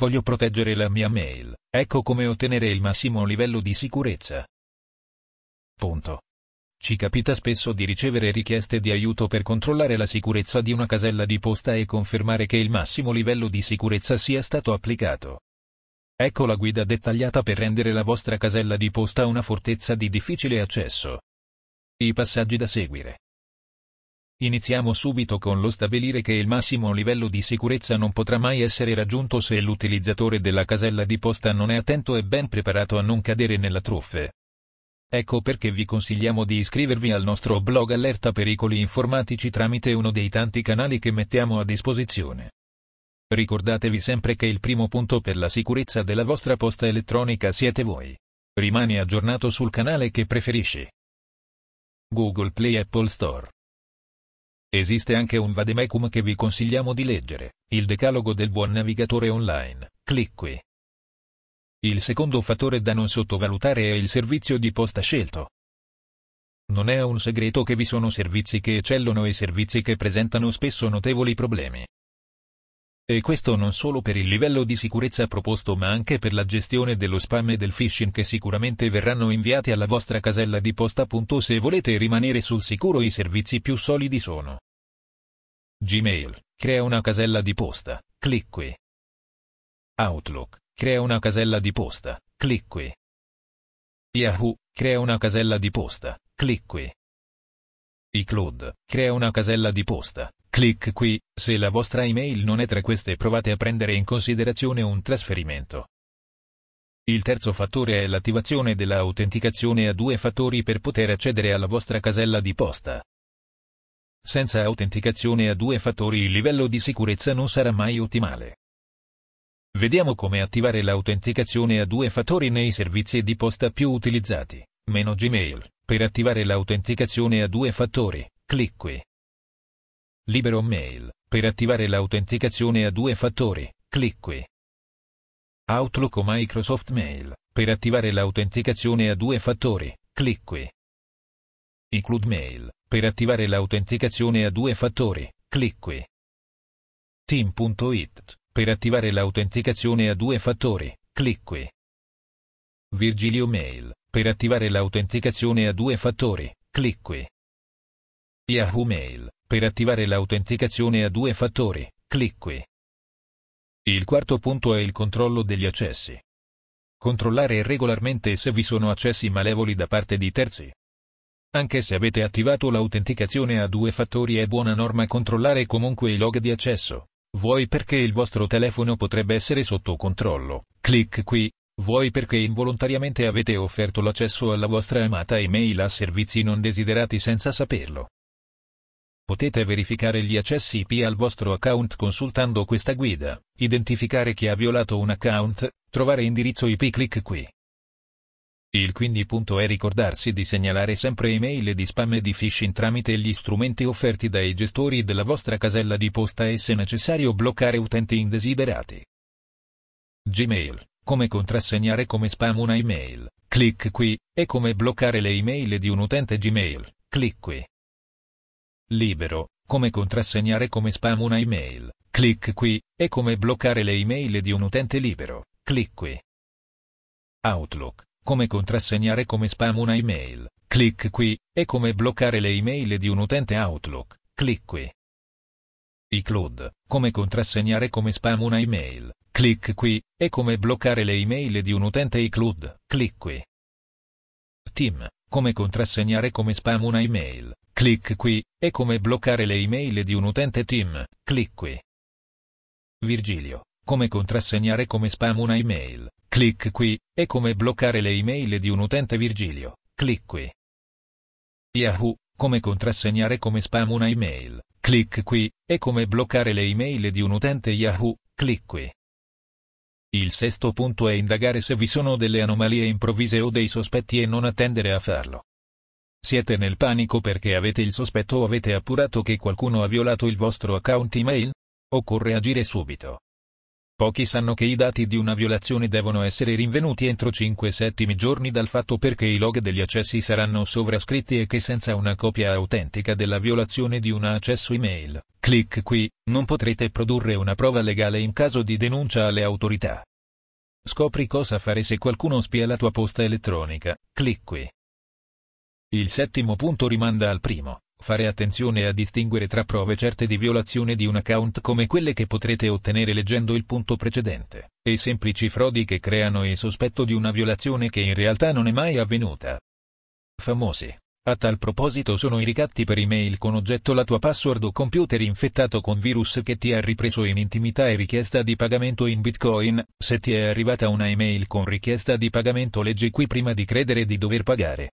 Voglio proteggere la mia mail. Ecco come ottenere il massimo livello di sicurezza. Punto. Ci capita spesso di ricevere richieste di aiuto per controllare la sicurezza di una casella di posta e confermare che il massimo livello di sicurezza sia stato applicato. Ecco la guida dettagliata per rendere la vostra casella di posta una fortezza di difficile accesso. I passaggi da seguire. Iniziamo subito con lo stabilire che il massimo livello di sicurezza non potrà mai essere raggiunto se l'utilizzatore della casella di posta non è attento e ben preparato a non cadere nella truffe. Ecco perché vi consigliamo di iscrivervi al nostro blog Allerta Pericoli Informatici tramite uno dei tanti canali che mettiamo a disposizione. Ricordatevi sempre che il primo punto per la sicurezza della vostra posta elettronica siete voi. Rimani aggiornato sul canale che preferisci. Google Play Apple Store. Esiste anche un vademecum che vi consigliamo di leggere, il decalogo del buon navigatore online, clic qui. Il secondo fattore da non sottovalutare è il servizio di posta scelto. Non è un segreto che vi sono servizi che eccellono e servizi che presentano spesso notevoli problemi. E questo non solo per il livello di sicurezza proposto ma anche per la gestione dello spam e del phishing che sicuramente verranno inviati alla vostra casella di posta. Se volete rimanere sul sicuro i servizi più solidi sono Gmail, crea una casella di posta, clic qui. Outlook, Crea una casella di posta, clic qui. Yahoo, crea una casella di posta, clic qui. iCloud, crea una casella di posta, clic qui, se la vostra email non è tra queste provate a prendere in considerazione un trasferimento. Il terzo fattore è l'attivazione dell'autenticazione a due fattori per poter accedere alla vostra casella di posta. Senza autenticazione a due fattori il livello di sicurezza non sarà mai ottimale. Vediamo come attivare l'autenticazione a due fattori nei servizi di posta più utilizzati, meno Gmail. Per attivare l'autenticazione a due fattori, clic qui. Libero Mail. Per attivare l'autenticazione a due fattori, clic qui. Outlook o Microsoft Mail. Per attivare l'autenticazione a due fattori, clic qui. iCloud Mail. Per attivare l'autenticazione a due fattori, clic qui. Team.it per attivare l'autenticazione a due fattori, clic qui. Virgilio Mail. Per attivare l'autenticazione a due fattori, clic qui. Yahoo Mail. Per attivare l'autenticazione a due fattori, clic qui. Il quarto punto è il controllo degli accessi. Controllare regolarmente se vi sono accessi malevoli da parte di terzi. Anche se avete attivato l'autenticazione a due fattori è buona norma controllare comunque i log di accesso vuoi perché il vostro telefono potrebbe essere sotto controllo, clic qui, vuoi perché involontariamente avete offerto l'accesso alla vostra amata email a servizi non desiderati senza saperlo. Potete verificare gli accessi IP al vostro account consultando questa guida, identificare chi ha violato un account, trovare indirizzo IP clic qui. Il quindi punto è ricordarsi di segnalare sempre email di spam e di phishing tramite gli strumenti offerti dai gestori della vostra casella di posta e se necessario bloccare utenti indesiderati. Gmail. Come contrassegnare come spam una email. Clic qui, e come bloccare le email di un utente Gmail. Clic qui. Libero. Come contrassegnare come spam una email. Clic qui, e come bloccare le email di un utente libero. Clic qui. Outlook come contrassegnare come spam una email. Clic qui, e come bloccare le email di un utente Outlook. Clic qui. iCloud, come contrassegnare come spam una email. Clic qui, e come bloccare le email di un utente iCloud. Clic qui. Team, come contrassegnare come spam una email. Clic qui, e come bloccare le email di un utente Team. Clic qui. Virgilio, come contrassegnare come spam una email. Clic qui, e come bloccare le email di un utente Virgilio. Clic qui. Yahoo, come contrassegnare come spam una email. Clic qui, e come bloccare le email di un utente Yahoo. Clic qui. Il sesto punto è indagare se vi sono delle anomalie improvvise o dei sospetti e non attendere a farlo. Siete nel panico perché avete il sospetto o avete appurato che qualcuno ha violato il vostro account email? Occorre agire subito. Pochi sanno che i dati di una violazione devono essere rinvenuti entro 5 settimi giorni dal fatto perché i log degli accessi saranno sovrascritti e che senza una copia autentica della violazione di un accesso email, clic qui, non potrete produrre una prova legale in caso di denuncia alle autorità. Scopri cosa fare se qualcuno spia la tua posta elettronica, clic qui. Il settimo punto rimanda al primo. Fare attenzione a distinguere tra prove certe di violazione di un account come quelle che potrete ottenere leggendo il punto precedente, e semplici frodi che creano il sospetto di una violazione che in realtà non è mai avvenuta. Famosi. A tal proposito sono i ricatti per email con oggetto la tua password o computer infettato con virus che ti ha ripreso in intimità e richiesta di pagamento in bitcoin, se ti è arrivata una email con richiesta di pagamento leggi qui prima di credere di dover pagare.